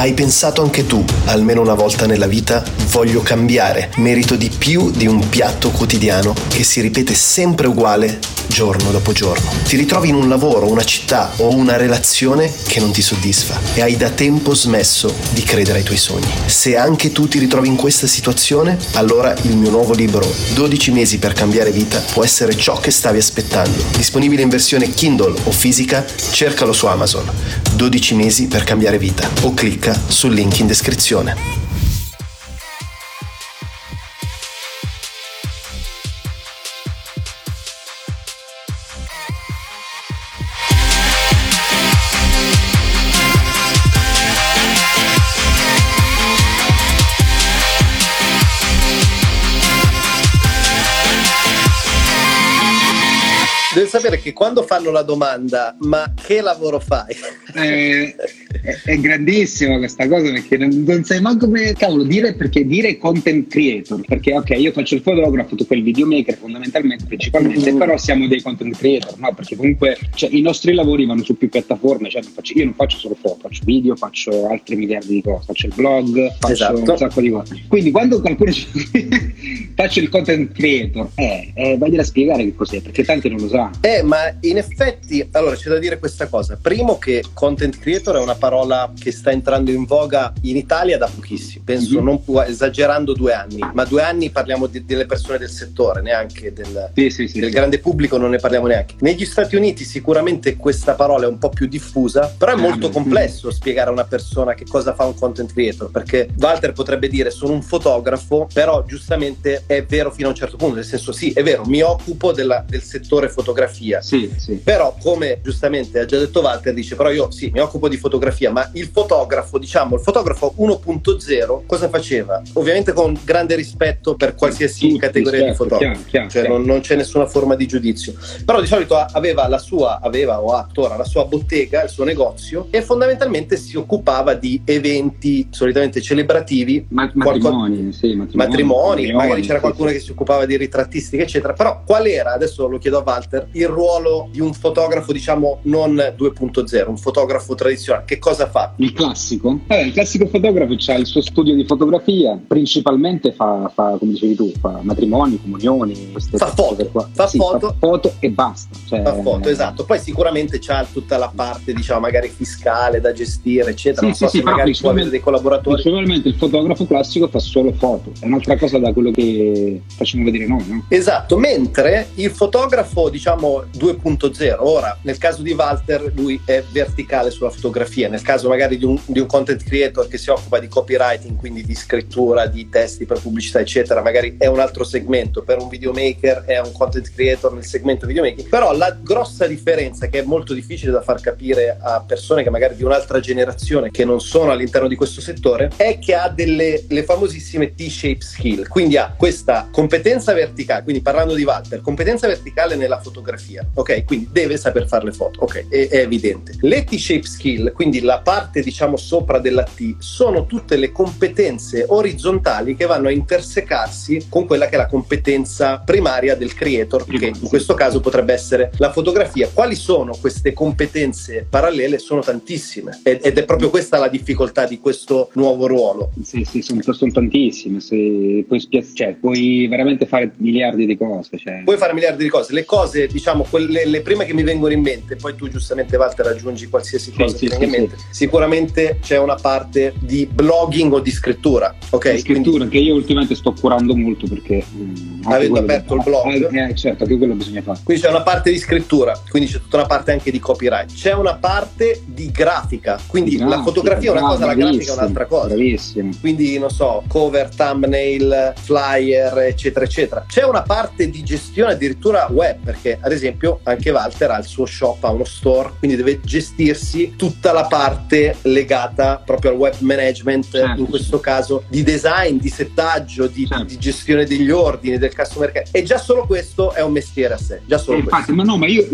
Hai pensato anche tu, almeno una volta nella vita, voglio cambiare, merito di più di un piatto quotidiano che si ripete sempre uguale giorno dopo giorno. Ti ritrovi in un lavoro, una città o una relazione che non ti soddisfa e hai da tempo smesso di credere ai tuoi sogni. Se anche tu ti ritrovi in questa situazione, allora il mio nuovo libro 12 mesi per cambiare vita può essere ciò che stavi aspettando. Disponibile in versione Kindle o fisica, cercalo su Amazon. 12 mesi per cambiare vita o clicca sul link in descrizione. Devi sapere che quando fanno la domanda, ma che lavoro fai? Eh, è, è, grandissima questa cosa perché non, non, sai manco come cavolo dire perché dire content creator perché ok io faccio il fotografo tu fai il videomaker fondamentalmente principalmente mm. però siamo dei content creator no perché comunque cioè, i nostri lavori vanno su più piattaforme cioè, non faccio, io non faccio solo foto faccio video faccio altri miliardi di cose faccio il blog faccio esatto. un sacco di cose quindi quando qualcuno faccio il content creator eh, eh vai a spiegare che cos'è perché tanti non lo sanno eh ma in effetti allora c'è da dire questa cosa primo che content creator è una parola che sta entrando in voga in Italia da pochissimo, penso mm-hmm. non pu- esagerando due anni, ma due anni parliamo di, delle persone del settore, neanche del, sì, sì, sì, del grande pubblico non ne parliamo neanche. Negli Stati Uniti sicuramente questa parola è un po' più diffusa, però è ah, molto complesso mm. spiegare a una persona che cosa fa un content creator, perché Walter potrebbe dire sono un fotografo, però giustamente è vero fino a un certo punto, nel senso sì, è vero, mi occupo della, del settore fotografia, sì, sì. però come giustamente ha già detto Walter, dice però io sì, mi occupo di fotografia, ma il fotografo, diciamo, il fotografo 1.0 cosa faceva? Ovviamente con grande rispetto per qualsiasi Tutti, categoria certo, di fotografo, chiaro, chiaro, cioè chiaro. Non, non, c'è nessuna forma di giudizio. Però di solito aveva la sua, aveva o ha tuttora la sua bottega, il suo negozio e fondamentalmente si occupava di eventi solitamente celebrativi, Ma, matrimoni, sì, matrimoni, matrimoni, magari c'era qualcuno sì. che si occupava di ritrattistica, eccetera. Però qual era, adesso lo chiedo a Walter, il ruolo di un fotografo, diciamo, non 2.0, un fotografo tradizionale? Che cosa fa? Il classico? Eh, il classico fotografo ha il suo studio di fotografia, principalmente fa, fa come dicevi tu, fa matrimoni, comunioni, queste fa foto, qua. Fa, sì, foto. fa foto e basta. Cioè, fa foto, esatto. Poi sicuramente c'ha tutta la parte, diciamo, magari fiscale da gestire, eccetera. Sì, non so sì, se magari può avere dei collaboratori. Principalmente il fotografo classico fa solo foto, è un'altra cosa da quello che facciamo vedere noi, no? Esatto, mentre il fotografo, diciamo, 2.0, ora nel caso di Walter, lui è verticale sulla fotografia nel caso magari di un, di un, content creator che si occupa di copywriting, quindi di scrittura, di testi per pubblicità, eccetera, magari è un altro segmento. Per un videomaker è un content creator nel segmento videomaking. Però la grossa differenza, che è molto difficile da far capire a persone che magari di un'altra generazione che non sono all'interno di questo settore, è che ha delle le famosissime T-shape skill. Quindi ha questa competenza verticale, quindi parlando di Walter, competenza verticale nella fotografia, ok? Quindi deve saper fare le foto, ok? È, è evidente. Le T-shape skill, quindi la parte diciamo sopra della T sono tutte le competenze orizzontali che vanno a intersecarsi con quella che è la competenza primaria del creator, che in questo caso potrebbe essere la fotografia. Quali sono queste competenze parallele? Sono tantissime ed è proprio questa la difficoltà di questo nuovo ruolo. Sì, sì, sono, sono tantissime. Se puoi, spia- cioè, puoi, veramente fare miliardi di cose. Cioè. Puoi fare miliardi di cose. Le cose, diciamo, quelle, le prime che mi vengono in mente, poi tu giustamente Walter aggiungi qualsiasi cosa sì, che sì, venga in mente sicuramente c'è una parte di blogging o di scrittura. Ok, di scrittura Quindi, che io ultimamente sto curando molto perché mh, avendo aperto il blog, eh, certo, che quello bisogna fare. Quindi c'è una parte di scrittura, quindi c'è tutta una parte anche di copyright, c'è una parte di grafica, quindi grafica, la fotografia è una cosa, la grafica è un'altra cosa. Bravissimo. Quindi non so, cover, thumbnail, flyer, eccetera, eccetera. C'è una parte di gestione addirittura web, perché ad esempio anche Walter ha il suo shop, ha uno store, quindi deve gestirsi tutta la parte legata proprio al web management, certo, in questo caso di design, di settaggio, di, certo. di, gestione degli ordini, del customer care. E già solo questo è un mestiere a sé. Già solo eh, infatti, ma no, ma io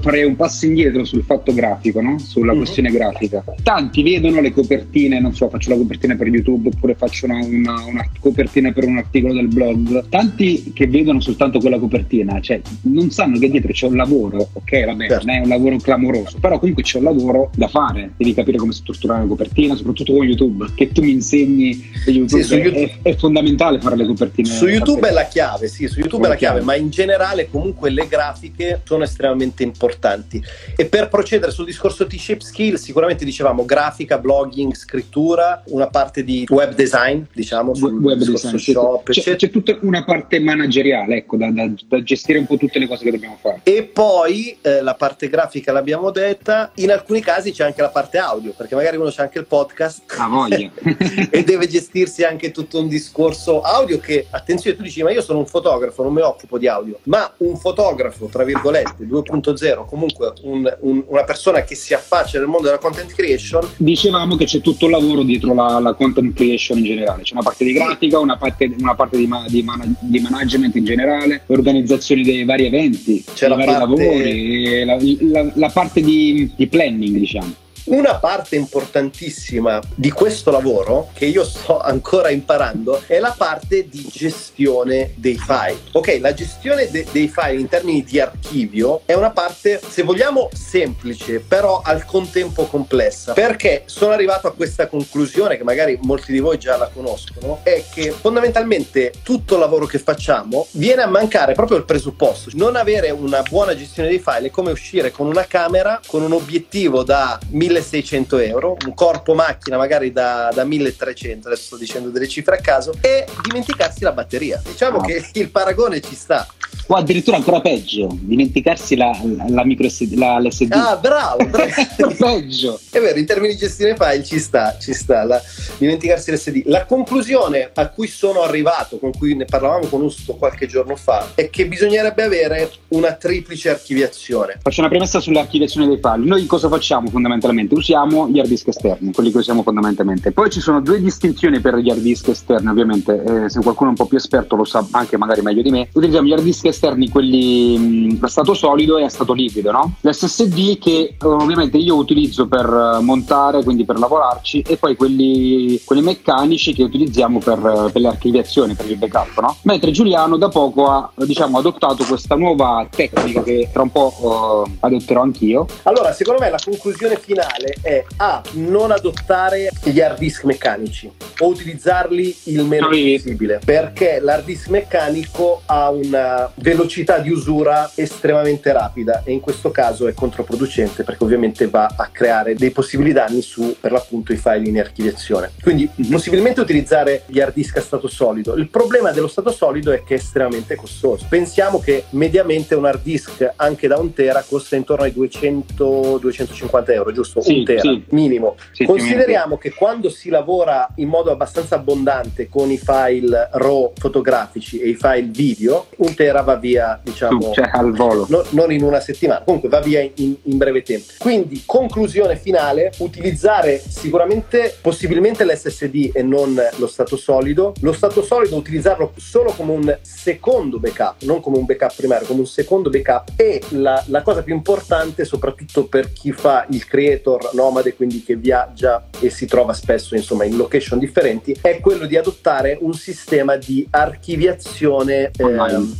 farei un passo indietro sul fatto grafico, no? sulla mm-hmm. questione grafica. Tanti vedono le copertine, non so, faccio la copertina per YouTube oppure faccio una, una, una copertina per un articolo titolo del blog, tanti che vedono soltanto quella copertina, cioè non sanno che dietro c'è un lavoro, ok, vabbè, certo. non è un lavoro clamoroso, però comunque c'è un lavoro da fare, devi capire come strutturare la copertina, soprattutto con YouTube, che tu mi insegni YouTube, sì, YouTube. È, è, fondamentale fare le copertine. Su YouTube è la chiave, sì, su YouTube è la chiave, ma in generale comunque le grafiche sono estremamente importanti. E per procedere sul discorso T-Shape Skill, sicuramente dicevamo grafica, blogging, scrittura, una parte di web design, diciamo, sul web design, shop, c'è, c'è, tutta una parte manageriale, ecco, da, da, da, gestire un po' tutte le cose che dobbiamo fare. E poi eh, la parte grafica l'abbiamo detta, in alcuni casi c'è anche la parte audio, perché magari uno c'è anche il podcast ah, e deve gestirsi anche tutto un discorso audio che, attenzione, tu dici, ma io sono un fotografo, non mi occupo di audio, ma un fotografo, tra virgolette, 2.0, comunque un, un, una persona che si affaccia nel mondo della content creation. Dicevamo che c'è tutto il lavoro dietro la, la content creation in generale, c'è una parte di grafica, una parte, una parte di, ma, di, man, di, management in generale, l'organizzazione dei vari eventi, c'è dei vari parte... lavori, la, la, la parte di, di planning, diciamo. Una parte importantissima di questo lavoro, che io sto ancora imparando, è la parte di gestione dei file. Ok, la gestione de- dei file in termini di archivio è una parte, se vogliamo, semplice, però al contempo complessa. Perché sono arrivato a questa conclusione, che magari molti di voi già la conoscono, è che fondamentalmente tutto il lavoro che facciamo viene a mancare proprio il presupposto. Non avere una buona gestione dei file è come uscire con una camera, con un obiettivo da 1000 1600 euro, un corpo macchina magari da, da 1300, adesso sto dicendo delle cifre a caso, e dimenticarsi la batteria. Diciamo oh. che il paragone ci sta. O addirittura ancora peggio, dimenticarsi la, la micro SD, la, l'SD. Ah, bravo, bravo. peggio. È vero, in termini di gestione file ci sta, ci sta, la, dimenticarsi l'SD. La conclusione a cui sono arrivato, con cui ne parlavamo con Usto qualche giorno fa, è che bisognerebbe avere una triplice archiviazione. Faccio una premessa sull'archiviazione dei file. Noi cosa facciamo fondamentalmente? Usiamo gli hard disk esterni, quelli che usiamo fondamentalmente. Poi ci sono due distinzioni per gli hard disk esterni, ovviamente, eh, se qualcuno è un po' più esperto lo sa anche magari meglio di me. Utilizziamo gli hard disk esterni quelli mh, a stato solido e a stato liquido, no? L'SSD che ovviamente io utilizzo per eh, montare, quindi per lavorarci, e poi quelli, quelli meccanici che utilizziamo per, per, le archiviazioni, per il backup, no? Mentre Giuliano da poco ha diciamo, adottato questa nuova tecnica che tra un po' uh, adotterò anch'io. Allora, secondo me la conclusione finale è A. Non adottare gli hard disk meccanici o utilizzarli il meno possibile perché l'hard disk meccanico ha una velocità di usura estremamente rapida e in questo caso è controproducente perché ovviamente va a creare dei possibili danni su per l'appunto i file in archiviazione. Quindi possibilmente utilizzare gli hard disk a stato solido. Il problema dello stato solido è che è estremamente costoso. Pensiamo che mediamente un hard disk anche da un tera costa intorno ai 200-250 euro, giusto? Sì, un tera sì. minimo. Sì, Consideriamo che quando si lavora in modo abbastanza abbondante con i file RAW fotografici e i file video, un tera va via, diciamo, cioè, al volo. No, non in una settimana, comunque va via in, in, breve tempo. Quindi, conclusione finale, utilizzare sicuramente, possibilmente l'SSD e non lo stato solido. Lo stato solido utilizzarlo solo come un secondo backup, non come un backup primario, come un secondo backup. E la, la cosa più importante, soprattutto per chi fa il creator nomade, quindi che viaggia e si trova spesso insomma in location differenti, è quello di adottare un sistema di archiviazione eh,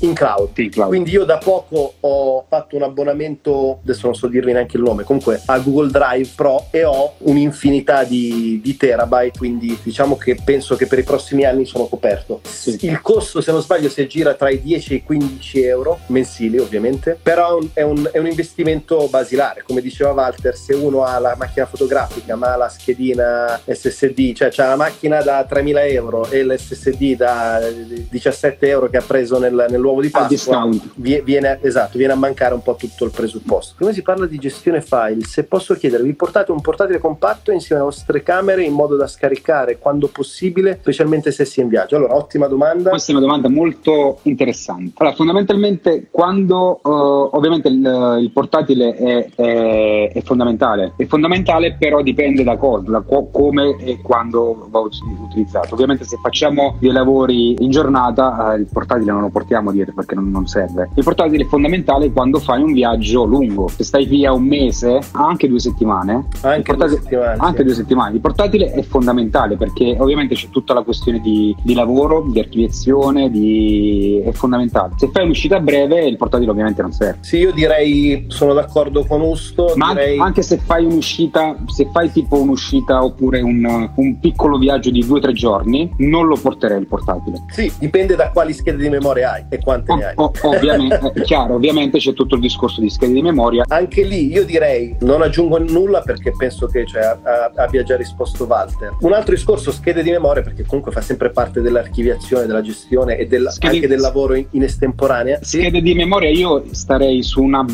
in cloud cloud. Sì, cloud. Quindi io da poco ho fatto un abbonamento, adesso non so dirvi neanche il nome, comunque a Google Drive Pro e ho un'infinità di, di terabyte, quindi diciamo che penso che per i prossimi anni sono coperto. Sì. Il costo, se non sbaglio, si aggira tra i 10 e i 15 euro mensili, ovviamente, però è un, è un investimento basilare. Come diceva Walter, se uno ha la macchina fotografica ma la schedina SSD, cioè c'ha la macchina da 3.000 euro e l'SSD da 17 euro che ha preso nel, nell'uovo di Pasqua, discount. Viene, esatto, viene a mancare un po' tutto il presupposto. Come si parla di gestione file, se posso chiedere, vi portate un portatile compatto insieme alle vostre camere in modo da scaricare quando possibile, specialmente se si è in viaggio? Allora, ottima domanda. Questa è una domanda molto interessante. Allora, fondamentalmente, quando uh, ovviamente il, il portatile è, è, è, fondamentale, è fondamentale, però dipende da cosa, da co- come e quando va utilizzato. Ovviamente se facciamo dei lavori in giornata eh, il portatile non lo portiamo dietro perché non, non, serve. Il portatile è fondamentale quando fai un viaggio lungo, se stai via un mese, anche due settimane. Anche, due settimane, anche sì. due settimane. Il portatile è fondamentale perché ovviamente c'è tutta la questione di, di lavoro, di archiviazione, di... è fondamentale. Se fai un'uscita breve il portatile ovviamente non serve. Sì, io direi sono d'accordo con Usto. Ma direi... anche, se fai un'uscita, se fai tipo un'uscita oppure un, un piccolo viaggio di due o tre giorni, non lo porterei il portatile. Sì, dipende da quali schede di memoria hai e quante o, ne hai. O, ovviamente, chiaro, ovviamente c'è tutto il discorso di schede di memoria. Anche lì io direi non aggiungo nulla perché penso che cioè, a, abbia già risposto Walter. Un altro discorso, schede di memoria, perché comunque fa sempre parte dell'archiviazione, della gestione e del, schede, anche del lavoro in, in estemporanea. Schede di memoria io starei su una...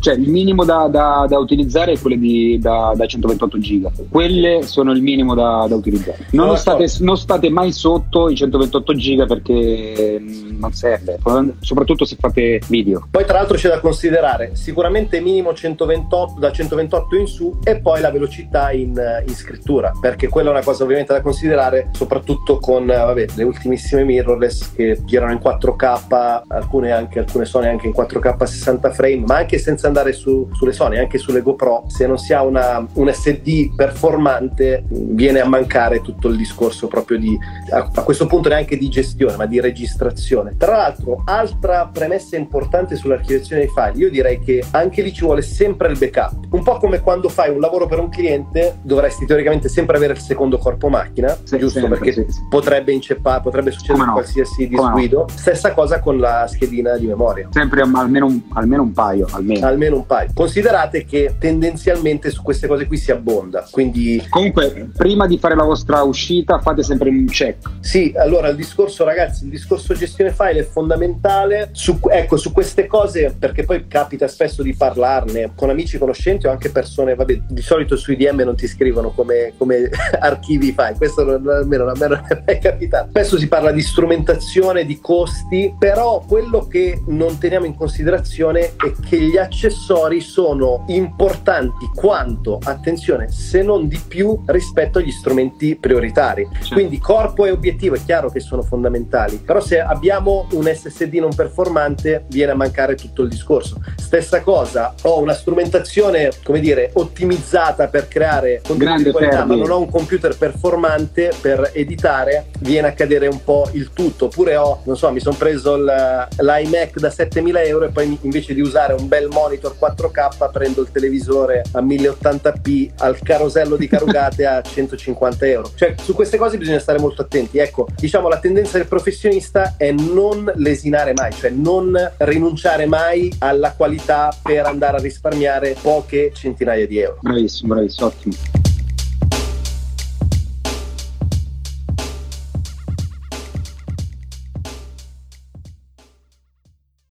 cioè il minimo da, da, da utilizzare è quelle di, da, da 128 giga. Quelle sono il minimo da, da utilizzare. Non, no, state, non state mai sotto i 128 giga perché mm, non serve, soprattutto se fate video. Poi tra l'altro c'è da considerare sicuramente minimo 128 da 128 in su e poi la velocità in, in scrittura, perché quella è una cosa ovviamente da considerare soprattutto con vabbè, le ultimissime mirrorless che girano in 4K, alcune anche alcune Sony anche in 4K 60 frame, ma anche senza andare su, sulle Sony, anche sulle GoPro, se non si ha una, un SD performante viene a mancare tutto il discorso proprio di a, a questo punto neanche di gestione, ma di registrazione. Tra l'altro, altra premessa importante sull'archiviazione dei file, io direi che anche lì ci vuole sempre il backup. Un po' come quando fai un lavoro per un cliente, dovresti teoricamente sempre avere il secondo corpo macchina, sì, giusto? Sempre, Perché sì, sì. potrebbe inceppare, potrebbe succedere no? qualsiasi disguido. No? Stessa cosa con la schedina di memoria. Sempre almeno un, almeno un paio. Almeno. almeno un paio. Considerate che tendenzialmente su queste cose qui si abbonda. Quindi... Comunque, prima di fare la vostra uscita, fate sempre un check. Sì, allora il discorso, ragazzi, il discorso gestione file è fondamentale. Su, ecco, su queste cose, perché poi capita spesso di parlarne con amici conoscenti o anche persone, vabbè, di solito sui DM non ti scrivono come, come archivi file, questo non, almeno a me non è mai capitato. Spesso si parla di strumentazione, di costi, però quello che non teniamo in considerazione è che gli accessori sono importanti quanto, attenzione, se non di più rispetto agli strumenti prioritari. Certo. Quindi corpo e obiettivo è chiaro che sono fondamentali, però se abbiamo un SSD non performante viene a mancare tutto il discorso. Stessa cosa, ho una strumentazione, come dire, ottimizzata per creare contenuti di qualità, ma non ho un computer performante per editare, viene a cadere un po' il tutto. Oppure ho, non so, mi sono preso l'iMac da 7000 euro e poi invece di usare un bel monitor 4K prendo il televisore a 1080p al carosello di carugate a 150 euro. Cioè, su queste cose bisogna stare molto attenti. Ecco, diciamo la tendenza del professionista è non lesinare mai, cioè non rinunciare mai alla qualità per andare a risparmiare poche centinaia di euro. Bravissimo, bravissimo, ottimo.